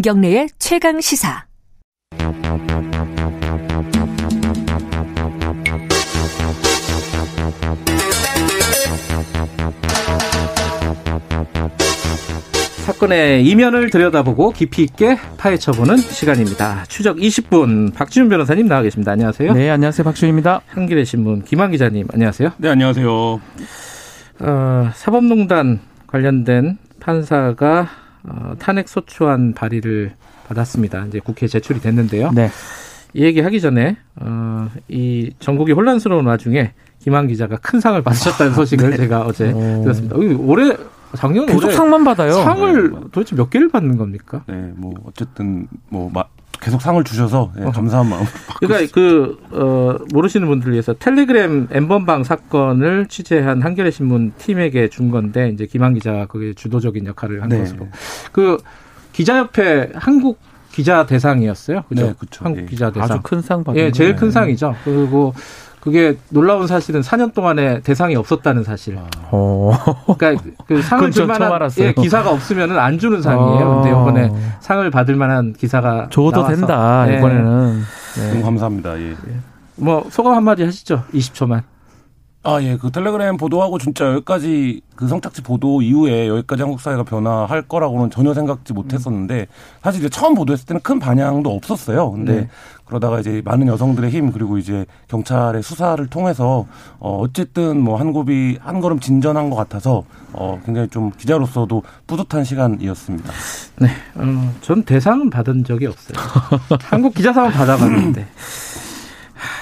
김경래의 최강 시사. 사건의 이면을 들여다보고 깊이 있게 파헤쳐보는 시간입니다. 추적 20분 박지훈 변호사님 나와 계십니다. 안녕하세요. 네, 안녕하세요. 박지훈입니다. 한겨레 신문 김한 기자님 안녕하세요. 네, 안녕하세요. 어, 사법농단 관련된 판사가 어, 탄핵 소추안 발의를 받았습니다. 이제 국회에 제출이 됐는데요. 네. 이 얘기 하기 전에 어, 이 전국이 혼란스러운 와중에 김한 기자가 큰 상을 받으셨다는 소식을 네. 제가 어제 오. 들었습니다. 어, 올해 작년 계속 상만 받아요. 상을 도대체 몇 개를 받는 겁니까? 네, 뭐 어쨌든 뭐 마, 계속 상을 주셔서 예, 감사한 마음. 그러니까 그 어, 모르시는 분들을 위해서 텔레그램 엠번방 사건을 취재한 한겨레 신문 팀에게 준 건데 이제 김한 기자가 거기에 주도적인 역할을 한 네. 것으로 그 기자협회 한국 기자 대상이었어요. 그죠? 네, 그쵸. 한국 예. 기자 대상. 아주 큰 상 받은 예, 제일. 큰 상이죠. 그리고 그게 놀라운 사실은 4년 동안에 대상이 없었다는 사실. 어. 그러니까 그 상을 줄 만한 알았어요. 예, 기사가 없으면은 안 주는 상이에요. 근데 어. 이번에 상을 받을 만한 기사가 줘도 나와서. 된다, 예. 이번에는. 너무 네. 감사합니다. 예. 뭐 소감 한마디 하시죠. 20초만. 아, 예. 그 텔레그램 보도하고 진짜 여기까지 그 성착취 보도 이후에 여기까지 한국 사회가 변화할 거라고는 전혀 생각지 못했었는데 사실 이제 처음 보도했을 때는 큰 반향도 없었어요. 근데 네. 그러다가 이제 많은 여성들의 힘 그리고 이제 경찰의 수사를 통해서 어 어쨌든 뭐한 곱이 한 걸음 진전한 것 같아서 어 굉장히 좀 기자로서도 뿌듯한 시간이었습니다. 네. 어, 전 대상은 받은 적이 없어요. 한국 기자상은 받아봤는데.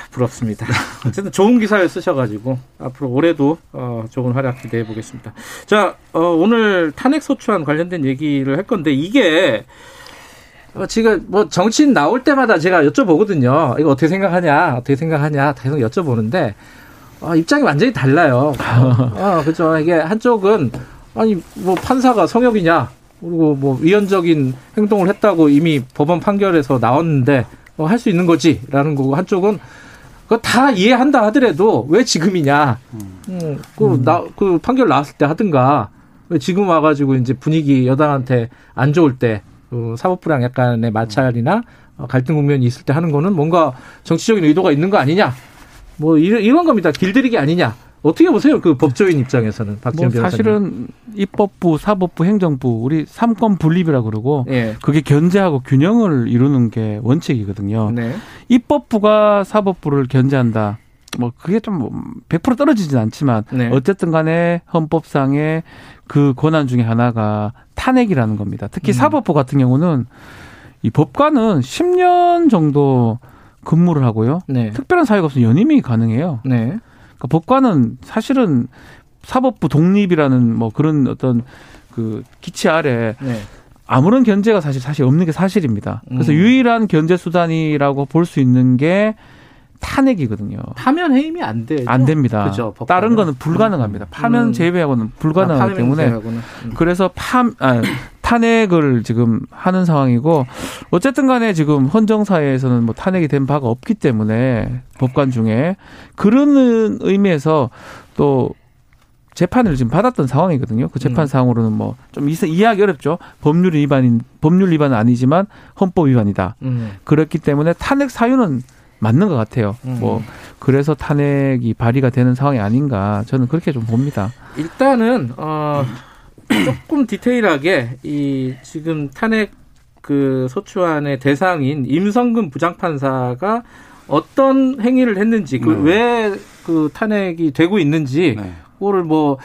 하, 부럽습니다. 어쨌든 좋은 기사를 쓰셔가지고 앞으로 올해도 어, 좋은 활약 기대해 보겠습니다. 자, 어, 오늘 탄핵 소추안 관련된 얘기를 할 건데 이게 어, 지금 뭐 정치인 나올 때마다 제가 여쭤보거든요. 이거 어떻게 생각하냐, 어떻게 생각하냐 계속 여쭤보는데 어, 입장이 완전히 달라요. 어, 그죠. 이게 한쪽은 아니 뭐 판사가 성역이냐, 그리고 뭐 위헌적인 행동을 했다고 이미 법원 판결에서 나왔는데 어, 할 수 있는 거지라는 거고 한쪽은 그거 다 이해한다 하더라도 왜 지금이냐, 음, 그, 나, 그 판결 나왔을 때 하든가 왜 지금 와가지고 이제 분위기 여당한테 안 좋을 때 그 사법부랑 약간의 마찰이나 어, 갈등 국면이 있을 때 하는 거는 뭔가 정치적인 의도가 있는 거 아니냐, 뭐 이런, 이런 겁니다. 길들이기 아니냐. 어떻게 보세요? 그 법조인 입장에서는 뭐 박지원 변호사님. 사실은 입법부, 사법부, 행정부 우리 삼권 분립이라 그러고 예. 그게 견제하고 균형을 이루는 게 원칙이거든요. 네. 입법부가 사법부를 견제한다. 뭐 그게 좀 100% 떨어지진 않지만 네. 어쨌든 간에 헌법상의 그 권한 중에 하나가 탄핵이라는 겁니다. 특히 음. 사법부 같은 경우는 이 법관은 10년 정도 근무를 하고요. 네. 특별한 사유가 없으면 연임이 가능해요. 네. 그러니까 법관은 사실은 사법부 독립이라는 뭐 그런 어떤 그 기치 아래 네. 아무런 견제가 사실 사실 없는 게 사실입니다. 그래서 음. 유일한 견제 수단이라고 볼 수 있는 게 탄핵이거든요. 파면 해임이 안 돼요. 안 됩니다. 그죠. 다른 거는 불가능합니다. 파면 음. 제외하고는 불가능하기 아, 파면 때문에 제외하고는. 음. 그래서 파 아, 탄핵을 지금 하는 상황이고 어쨌든 간에 지금 헌정 사회에서는 뭐 탄핵이 된 바가 없기 때문에 법관 중에 그런 의미에서 또 재판을 지금 받았던 상황이거든요. 그 재판 음. 상으로는 뭐 좀 이해하기 어렵죠. 법률 위반인 법률 위반은 아니지만 헌법 위반이다. 음. 그렇기 때문에 탄핵 사유는 맞는 것 같아요. 음. 뭐 그래서 탄핵이 발의가 되는 상황이 아닌가 저는 그렇게 좀 봅니다. 일단은 어 조금 디테일하게 이 지금 탄핵 그 소추안의 대상인 임성근 부장판사가 어떤 행위를 했는지 그 네. 왜그 탄핵이 되고 있는지 네. 그거를 뭐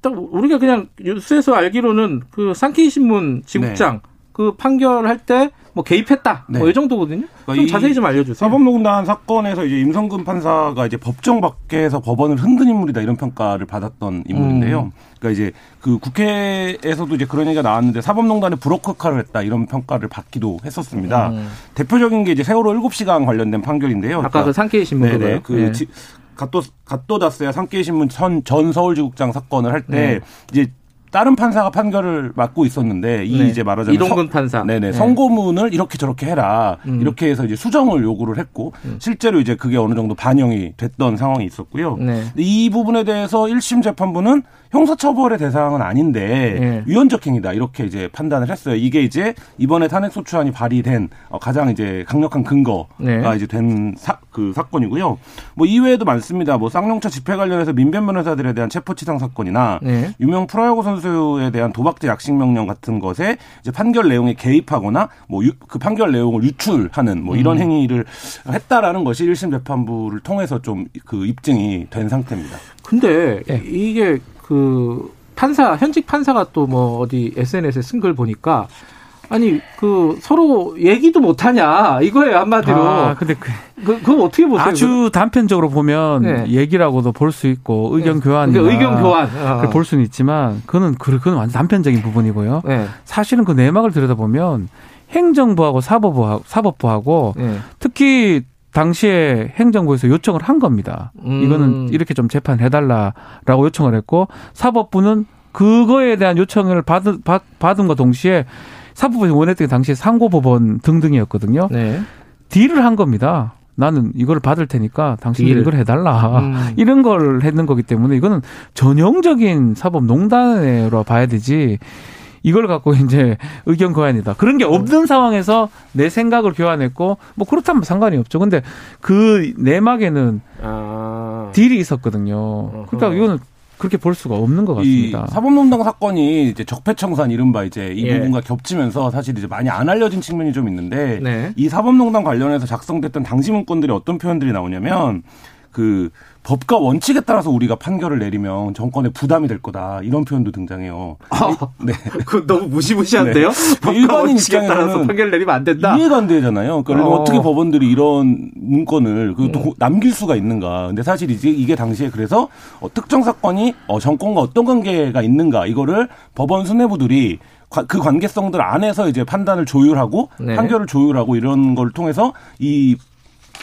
딱 우리가 그냥 뉴스에서 알기로는 그 상케이 신문 지국장 그 판결할 때 뭐 개입했다 네. 뭐이 정도거든요. 그러니까 좀이 자세히 좀 알려주세요. 사법농단 사건에서 이제 임성근 판사가 이제 법정 밖에서 법원을 흔든 인물이다 이런 평가를 받았던 인물인데요. 음. 그러니까 이제 그 국회에서도 이제 그런 얘기가 나왔는데 사법농단에 브로커 역할을 했다 이런 평가를 받기도 했었습니다. 음. 대표적인 게 이제 세월호 7시간 관련된 판결인데요. 아까 그 상케이 신문 네네. 그 네. 지, 갓도 갓도다스야 상케이 신문 전, 전 서울지국장 사건을 할때 네. 이제 다른 판사가 판결을 맡고 있었는데 이 네. 이제 말하자면 이동근 판사. 네네 네. 선고문을 이렇게 저렇게 해라 음. 이렇게 해서 이제 수정을 요구를 했고 실제로 이제 그게 어느 정도 반영이 됐던 상황이 있었고요. 네. 이 부분에 대해서 1심 재판부는 형사처벌의 대상은 아닌데 네. 위헌적 행위다 이렇게 이제 판단을 했어요. 이게 이제 이번에 탄핵 소추안이 발의된 어, 가장 이제 강력한 근거가 네. 이제 된그 사건이고요. 뭐 이외에도 많습니다. 뭐 쌍용차 집회 관련해서 민변 변호사들에 대한 체포 치상 사건이나 네. 유명 프로야구 선수 에 대한 도박죄 약식 명령 같은 것에 이제 판결 내용에 개입하거나 뭐 그 판결 내용을 유출하는 뭐 음. 이런 행위를 했다라는 것이 1심 재판부를 통해서 좀 그 입증이 된 상태입니다. 근데 예. 이게 그 판사 현직 판사가 또 뭐 어디 SNS에 쓴걸 보니까 아니 그 서로 얘기도 못 하냐 이거예요 한마디로 아, 근데 그 그 그거 어떻게 보세요? 아주 단편적으로 보면 네. 얘기라고도 볼 수 있고 의견 교환이나 그러니까 의견 교환 어. 그걸 볼 수는 있지만 그거는 그- 그건 완전 단편적인 부분이고요. 네. 사실은 그 내막을 들여다 보면 행정부하고 사법부하고, 사법부하고 네. 특히 당시에 행정부에서 요청을 한 겁니다. 음. 이거는 이렇게 좀 재판해달라라고 요청을 했고 사법부는 그거에 대한 요청을 받은, 받, 받은과 동시에 사법부에서 원했던 게 당시에 상고법원 등등이었거든요. 네. 딜을 한 겁니다. 나는 이걸 받을 테니까 당신이 딜. 이걸 해달라. 음. 이런 걸 했는 거기 때문에 이거는 전형적인 사법농단으로 봐야 되지. 이걸 갖고 이제 의견 교환이다. 그런 게 없는 상황에서 내 생각을 교환했고 뭐 그렇다면 상관이 없죠. 근데 그 내막에는 아. 딜이 있었거든요. 그러니까 이거는 그렇게 볼 수가 없는 것이 같습니다. 사법농단 사건이 이제 적폐청산 이른바 이제 이 예. 부분과 겹치면서 사실 이제 많이 안 알려진 측면이 좀 있는데 네. 이 사법농단 관련해서 작성됐던 당시 문건들이 어떤 표현들이 나오냐면 그 법과 원칙에 따라서 우리가 판결을 내리면 정권에 부담이 될 거다 이런 표현도 등장해요. 아, 네. 그 너무 무시무시한데요? 법과 일반인 원칙에 따라서 입장에서는 판결 내리면 안 된다. 이해가 안 되잖아요. 그러니까 어. 음. 어. 떻게 법원들이 이런 문건을 그 도- 남길 수가 있는가. 근데 사실 이제 이게 당시에 그래서 어, 특정 사건이 어, 정권과 어떤 관계가 있는가 이거를 법원 수뇌부들이 과- 그 관계성들 안에서 이제 판단을 조율하고 네. 판결을 조율하고 이런 걸 통해서 이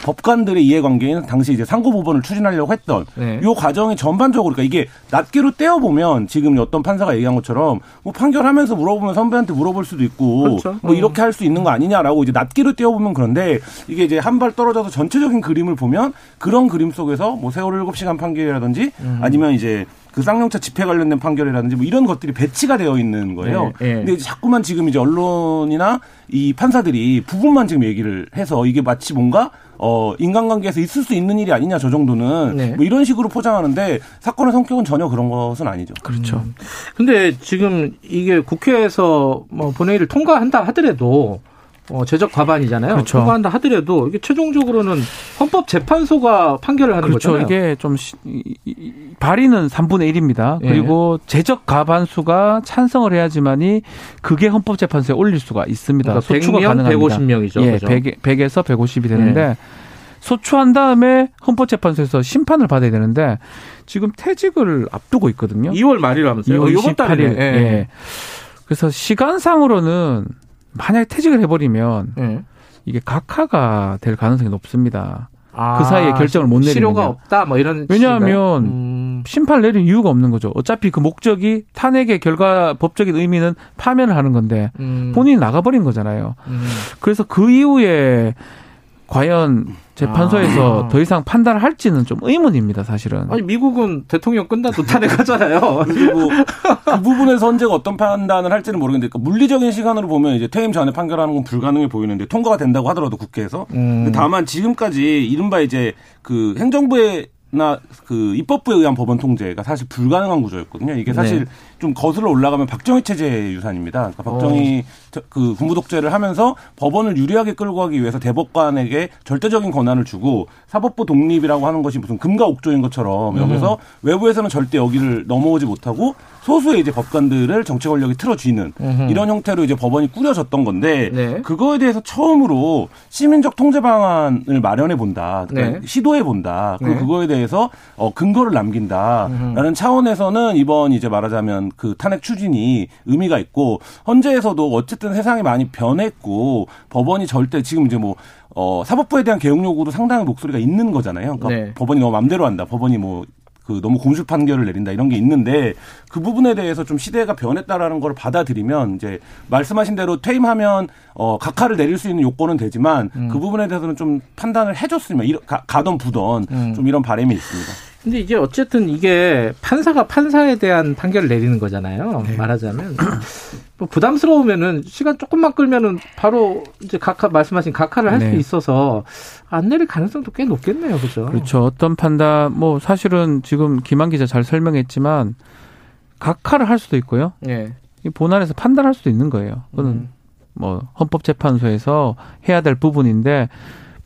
법관들의 이해관계는 당시 이제 상고법원을 추진하려고 했던 네. 요 과정이 전반적으로 그러니까 이게 낱개로 떼어 보면 지금 어떤 판사가 얘기한 것처럼 뭐 판결하면서 물어보면 선배한테 물어볼 수도 있고 그렇죠. 뭐 음. 이렇게 할 수 있는 거 아니냐라고 이제 낱개로 떼어 보면 그런데 이게 이제 한 발 떨어져서 전체적인 그림을 보면 그런 그림 속에서 뭐 세월 7시간 판결이라든지 음. 아니면 이제 그 쌍용차 집회 관련된 판결이라든지 뭐 이런 것들이 배치가 되어 있는 거예요. 네, 네. 근데 자꾸만 지금 이제 언론이나 이 판사들이 부분만 지금 얘기를 해서 이게 마치 뭔가 어 인간관계에서 있을 수 있는 일이 아니냐 저 정도는 네. 뭐 이런 식으로 포장하는데 사건의 성격은 전혀 그런 것은 아니죠. 그렇죠. 근데 지금 이게 국회에서 뭐 본회의를 통과한다 하더라도 어, 제적 과반이잖아요. 그렇죠. 통과한다 하더라도 이게 최종적으로는 헌법재판소가 판결을 하는 그렇죠. 거잖아요. 이게 좀 시- 이- 이- 발의는 3분의 1입니다. 예. 그리고 제적 과반수가 찬성을 해야지만이 그게 헌법재판소에 올릴 수가 있습니다. 그러니까 소추가 100명, 가능합니다. 150명이죠. 예, 그죠? 100, 100에서 150이 되는데 소추한 다음에 헌법재판소에서 심판을 받아야 되는데 지금 퇴직을 앞두고 있거든요. 2월 말이라면서요. 2월 이번 달이네. 28일. 예. 그래서 시간상으로는 만약에 퇴직을 해버리면 예. 이게 각하가 될 가능성이 높습니다. 아, 그 사이에 결정을 못 실효가 내리면요. 없다 뭐 이런 왜냐하면? 음, 심판을 내릴 이유가 없는 거죠. 어차피 그 목적이 탄핵의 결과 법적인 의미는 파면을 하는 건데 음, 본인이 나가버린 거잖아요. 음. 그래서 그 이후에 과연 재판소에서 아. 더 이상 판단을 할지는 좀 의문입니다, 사실은. 아니 미국은 대통령 끝나도 탄핵하잖아요. 그리고 그 부분에서 헌재가 어떤 판단을 할지는 모르겠는데 그러니까 물리적인 시간으로 보면 이제 퇴임 전에 판결하는 건 불가능해 보이는데 통과가 된다고 하더라도 국회에서 음. 근데 다만 지금까지 이른바 이제 그 행정부의 나그 입법부에 의한 법원 통제가 사실 불가능한 구조였거든요. 이게 사실 네. 좀 거슬러 올라가면 박정희 체제의 유산입니다. 그러니까 박정희 어. 저- 그 군부 독재를 하면서 법원을 유리하게 끌고 가기 위해서 대법관에게 절대적인 권한을 주고 사법부 독립이라고 하는 것이 무슨 금가 옥조인 것처럼 음. 여기서 외부에서는 절대 여기를 넘어오지 못하고 소수의 이제 법관들을 정치 권력이 틀어쥐는 음흠. 이런 형태로 이제 법원이 꾸려졌던 건데 네. 그거에 대해서 처음으로 시민적 통제 방안을 마련해 본다. 그러니까 네. 시도해 본다. 그리고 네. 그거에 대해 서 어 근거를 남긴다라는 차원에서는 이번 이제 말하자면 그 탄핵 추진이 의미가 있고 헌재에서도 어쨌든 세상이 많이 변했고 법원이 절대 지금 이제 뭐 어, 사법부에 대한 개혁 요구도 상당한 목소리가 있는 거잖아요. 그러니까 네. 법원이 너무 맘대로 한다. 법원이 뭐 그 너무 공술 판결을 내린다 이런 게 있는데 그 부분에 대해서 좀 시대가 변했다라는 걸 받아들이면 이제 말씀하신 대로 퇴임하면 어 각하를 내릴 수 있는 요건은 되지만 음. 그 부분에 대해서는 좀 판단을 해줬으면 이런 가, 가던 부던 음. 좀 이런 바람이 있습니다. 근데 이게 어쨌든 이게 판사가 판사에 대한 판결을 내리는 거잖아요. 네. 말하자면 뭐 부담스러우면은 시간 조금만 끌면은 바로 이제 각하 말씀하신 각하를 할수 네. 있어서 안 내릴 가능성도 꽤 높겠네요, 그죠? 그렇죠. 어떤 판단, 뭐 사실은 지금 김한 기자 잘 설명했지만 각하를 할 수도 있고요. 예. 이 본안에서 판단할 수도 있는 거예요. 그거는 음. 뭐 헌법재판소에서 해야 될 부분인데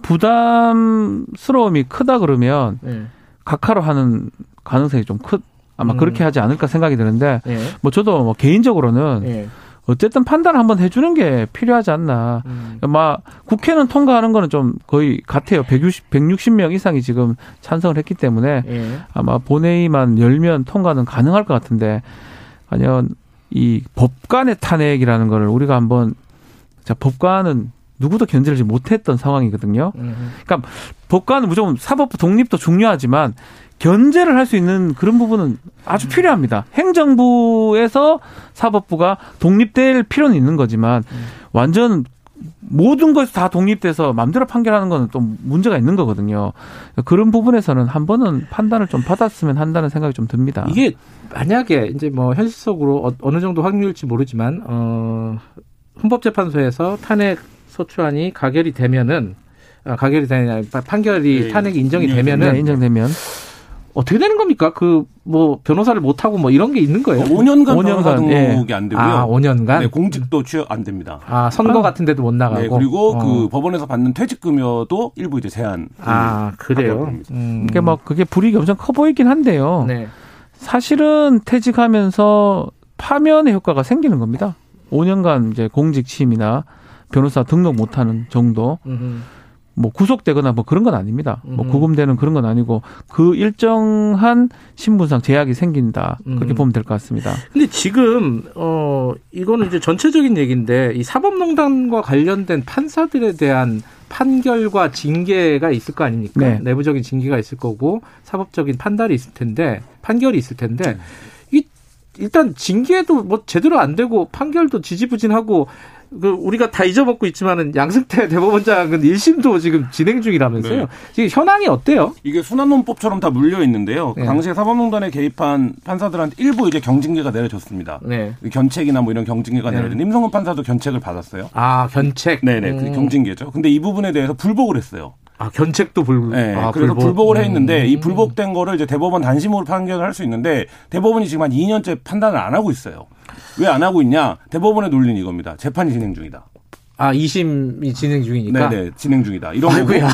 부담스러움이 크다 그러면 예. 각하로 하는 가능성이 좀 크. 아마 음. 그렇게 하지 않을까 생각이 드는데 예. 뭐 저도 뭐 개인적으로는 예. 어쨌든 판단을 한번 해주는 게 필요하지 않나. 음. 막 국회는 통과하는 거는 좀 거의 같아요. 160, 160명 이상이 지금 찬성을 했기 때문에 예. 아마 본회의만 열면 통과는 가능할 것 같은데 과연 이 법관의 탄핵이라는 거를 우리가 한번 자 법관은 누구도 견디지 못했던 상황이거든요. 음. 법관은 무조건 사법부 독립도 중요하지만 견제를 할 수 있는 그런 부분은 아주 필요합니다. 행정부에서 사법부가 독립될 필요는 있는 거지만 완전 모든 것이 다 독립돼서 마음대로 판결하는 거는 또 문제가 있는 거거든요. 그런 부분에서는 한 번은 판단을 좀 받았으면 한다는 생각이 좀 듭니다. 이게 만약에 이제 뭐 현실적으로 어- 어느 정도 확률일지 모르지만 어 헌법재판소에서 탄핵 소추안이 가결이 되면은 아, 가결이 되냐 판결이 네, 탄핵이 인정이 되면은 네, 인정되면 어떻게 되는 겁니까? 그 뭐 변호사를 못 하고 뭐 이런 게 있는 거예요? 5년간 5년간, 변호사 등록이 예. 안 되고요. 아, 5년간. 네, 공직도 취업 안 됩니다. 아, 선거 아. 같은 데도 못 나가고. 네, 그리고 어. 그 법원에서 받는 퇴직금여도 일부 이제 제한. 아, 그래요. 음. 그게 뭐 그게 불이익이 엄청 커 보이긴 한데요. 네. 사실은 퇴직하면서 파면의 효과가 생기는 겁니다. 5년간 이제 공직 취임이나 변호사 등록 못하는 정도, 음. 뭐 구속되거나 뭐 그런 건 아닙니다. 뭐 음. 구금되는 그런 건 아니고 그 일정한 신분상 제약이 생긴다 그렇게 음. 보면 될 것 같습니다. 근데 지금 어 이거는 이제 전체적인 얘기인데 이 사법농단과 관련된 판사들에 대한 판결과 징계가 있을 거 아닙니까? 네. 내부적인 징계가 있을 거고 사법적인 판단이 있을 텐데 판결이 있을 텐데 이 일단 징계도 뭐 제대로 안 되고 판결도 지지부진하고 그 우리가 다 잊어먹고 있지만은 양승태 대법원장은 1심도 지금 진행 중이라면서요. 네. 지금 현황이 어때요? 이게 순환논법처럼 다 물려 있는데요. 그 네. 당시에 사법농단에 개입한 판사들한테 일부 이제 경징계가 내려졌습니다. 네. 견책이나 뭐 이런 경징계가 네. 내려졌는데 임성근 판사도 견책을 받았어요. 아 견책. 네네, 그 음. 경징계죠. 근데 이 부분에 대해서 불복을 했어요. 아 견책도 불. 네, 아, 그래서 불복. 불복. 을 했는데 음. 이 불복된 거를 이제 대법원 단심으로 판결을 할 수 있는데 대법원이 지금 한 2년째 판단을 안 하고 있어요. 왜 안 하고 있냐? 대법원의 논리는 이겁니다. 재판이 진행 중이다. 아 2심이 진행 중이니까. 네 네, 진행 중이다. 이런 거고 아이고야.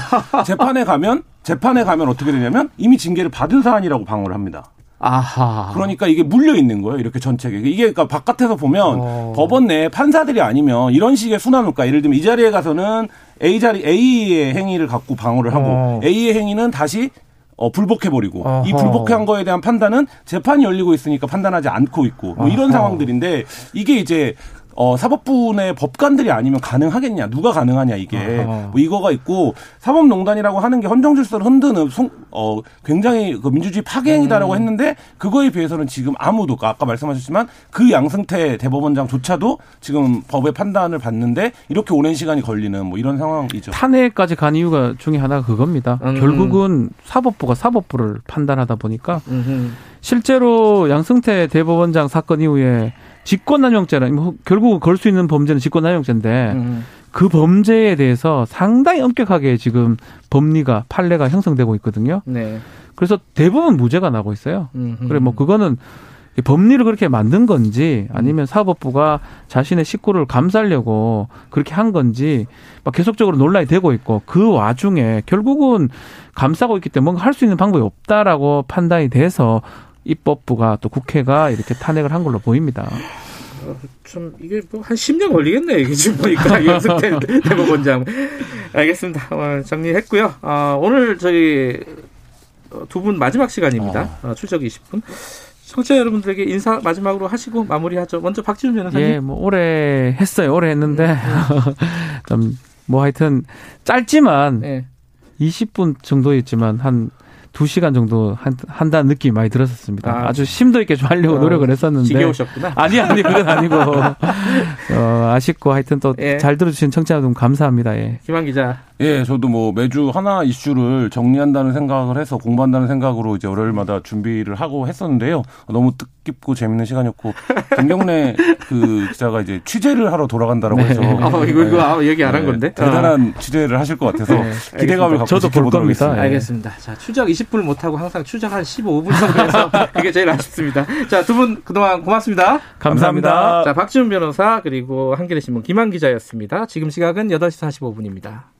재판에 가면 재판에 가면 어떻게 되냐면 이미 징계를 받은 사안이라고 방어를 합니다. 아하. 그러니까 이게 물려 있는 거예요. 이렇게 전책에. 이게 그러니까 바깥에서 보면 어. 법원 내 판사들이 아니면 이런 식의 순환효과. 예를 들면 이 자리에 가서는 A 자리 A의 행위를 갖고 방어를 하고 어. A의 행위는 다시 어, 불복해버리고 이 어허. 불복한 거에 대한 판단은 재판이 열리고 있으니까 판단하지 않고 있고 뭐 이런. 상황들인데 이게 이제 어, 사법부 내 법관들이 아니면 가능하겠냐? 누가 가능하냐, 이게. 뭐 이거가 있고, 사법농단이라고 하는 게 헌정 질서를 흔드는, 송, 어, 굉장히 그 민주주의 파괴행위다라고 했는데, 그거에 비해서는 지금 아무도, 아까 말씀하셨지만, 그 양승태 대법원장조차도 지금 법의 판단을 받는데, 이렇게 오랜 시간이 걸리는 뭐 이런 상황이죠. 탄핵까지 간 이유가 중에 하나가 그겁니다. 음. 결국은 사법부가 사법부를 판단하다 보니까 음흠. 실제로 양승태 대법원장 사건 이후에 직권남용죄라 뭐 결국 걸 수 있는 범죄는 직권남용죄인데 음. 그 범죄에 대해서 상당히 엄격하게 지금 법리가 판례가 형성되고 있거든요. 네. 그래서 대부분 무죄가 나고 있어요. 음흠. 그래 뭐 그거는 이 법리를 그렇게 만든 건지 아니면 사법부가 자신의 식구를 감싸려고 그렇게 한 건지 막 계속적으로 논란이 되고 있고 그 와중에 결국은 감싸고 있기 때문에 뭔가 할 수 있는 방법이 없다라고 판단이 돼서 입법부가 또 국회가 이렇게 탄핵을 한 걸로 보입니다. 좀 이게 뭐 한 10년 걸리겠네 이게 지금 보니까. 연습대 대법원장 알겠습니다. 어, 정리했고요. 어, 오늘 저희 두 분 마지막 시간입니다. 어, 출석 20분. 청취자 여러분들에게 인사 마지막으로 하시고 마무리하죠. 먼저 박지훈 변호사님. 예, 뭐 오래 했어요. 오래 했는데. 좀 뭐 하여튼 짧지만 네. 20분 정도였지만 한 두 시간 정도 한, 한다는 느낌이 많이 들었었습니다. 아. 아, 주 심도 있게 좀 하려고 어, 노력을 했었는데. 지겨우셨구나. 아니, 아니, 그건 아니고. 어, 아쉽고 하여튼 또잘 예. 들어주신 청취자 여러분 감사합니다. 예. 김한 기자. 예, 저도 뭐 매주 하나 이슈를 정리한다는 생각을 해서 공부한다는 생각으로 이제 월요일마다 준비를 하고 했었는데요. 너무 뜻깊고 재밌는 시간이었고 김경래 그 기자가 이제 취재를 하러 돌아간다라고 네. 해서 어, 이거, 이거 아, 얘기 안한 네, 건데. 대단한 취재를 하실 것 같아서 네, 기대감을 갖고 저도 볼 겁니다. 하겠습니다. 예. 알겠습니다. 자, 추적 20분을 못 하고 항상 추적 한 15분 정도 해서 그게 제일 아쉽습니다. 자, 두 분 그동안 고맙습니다. 감사합니다. 감사합니다. 자, 박지훈 변호사 그리고 한겨레 신문 김한 기자였습니다. 지금 시각은 8시 45분입니다.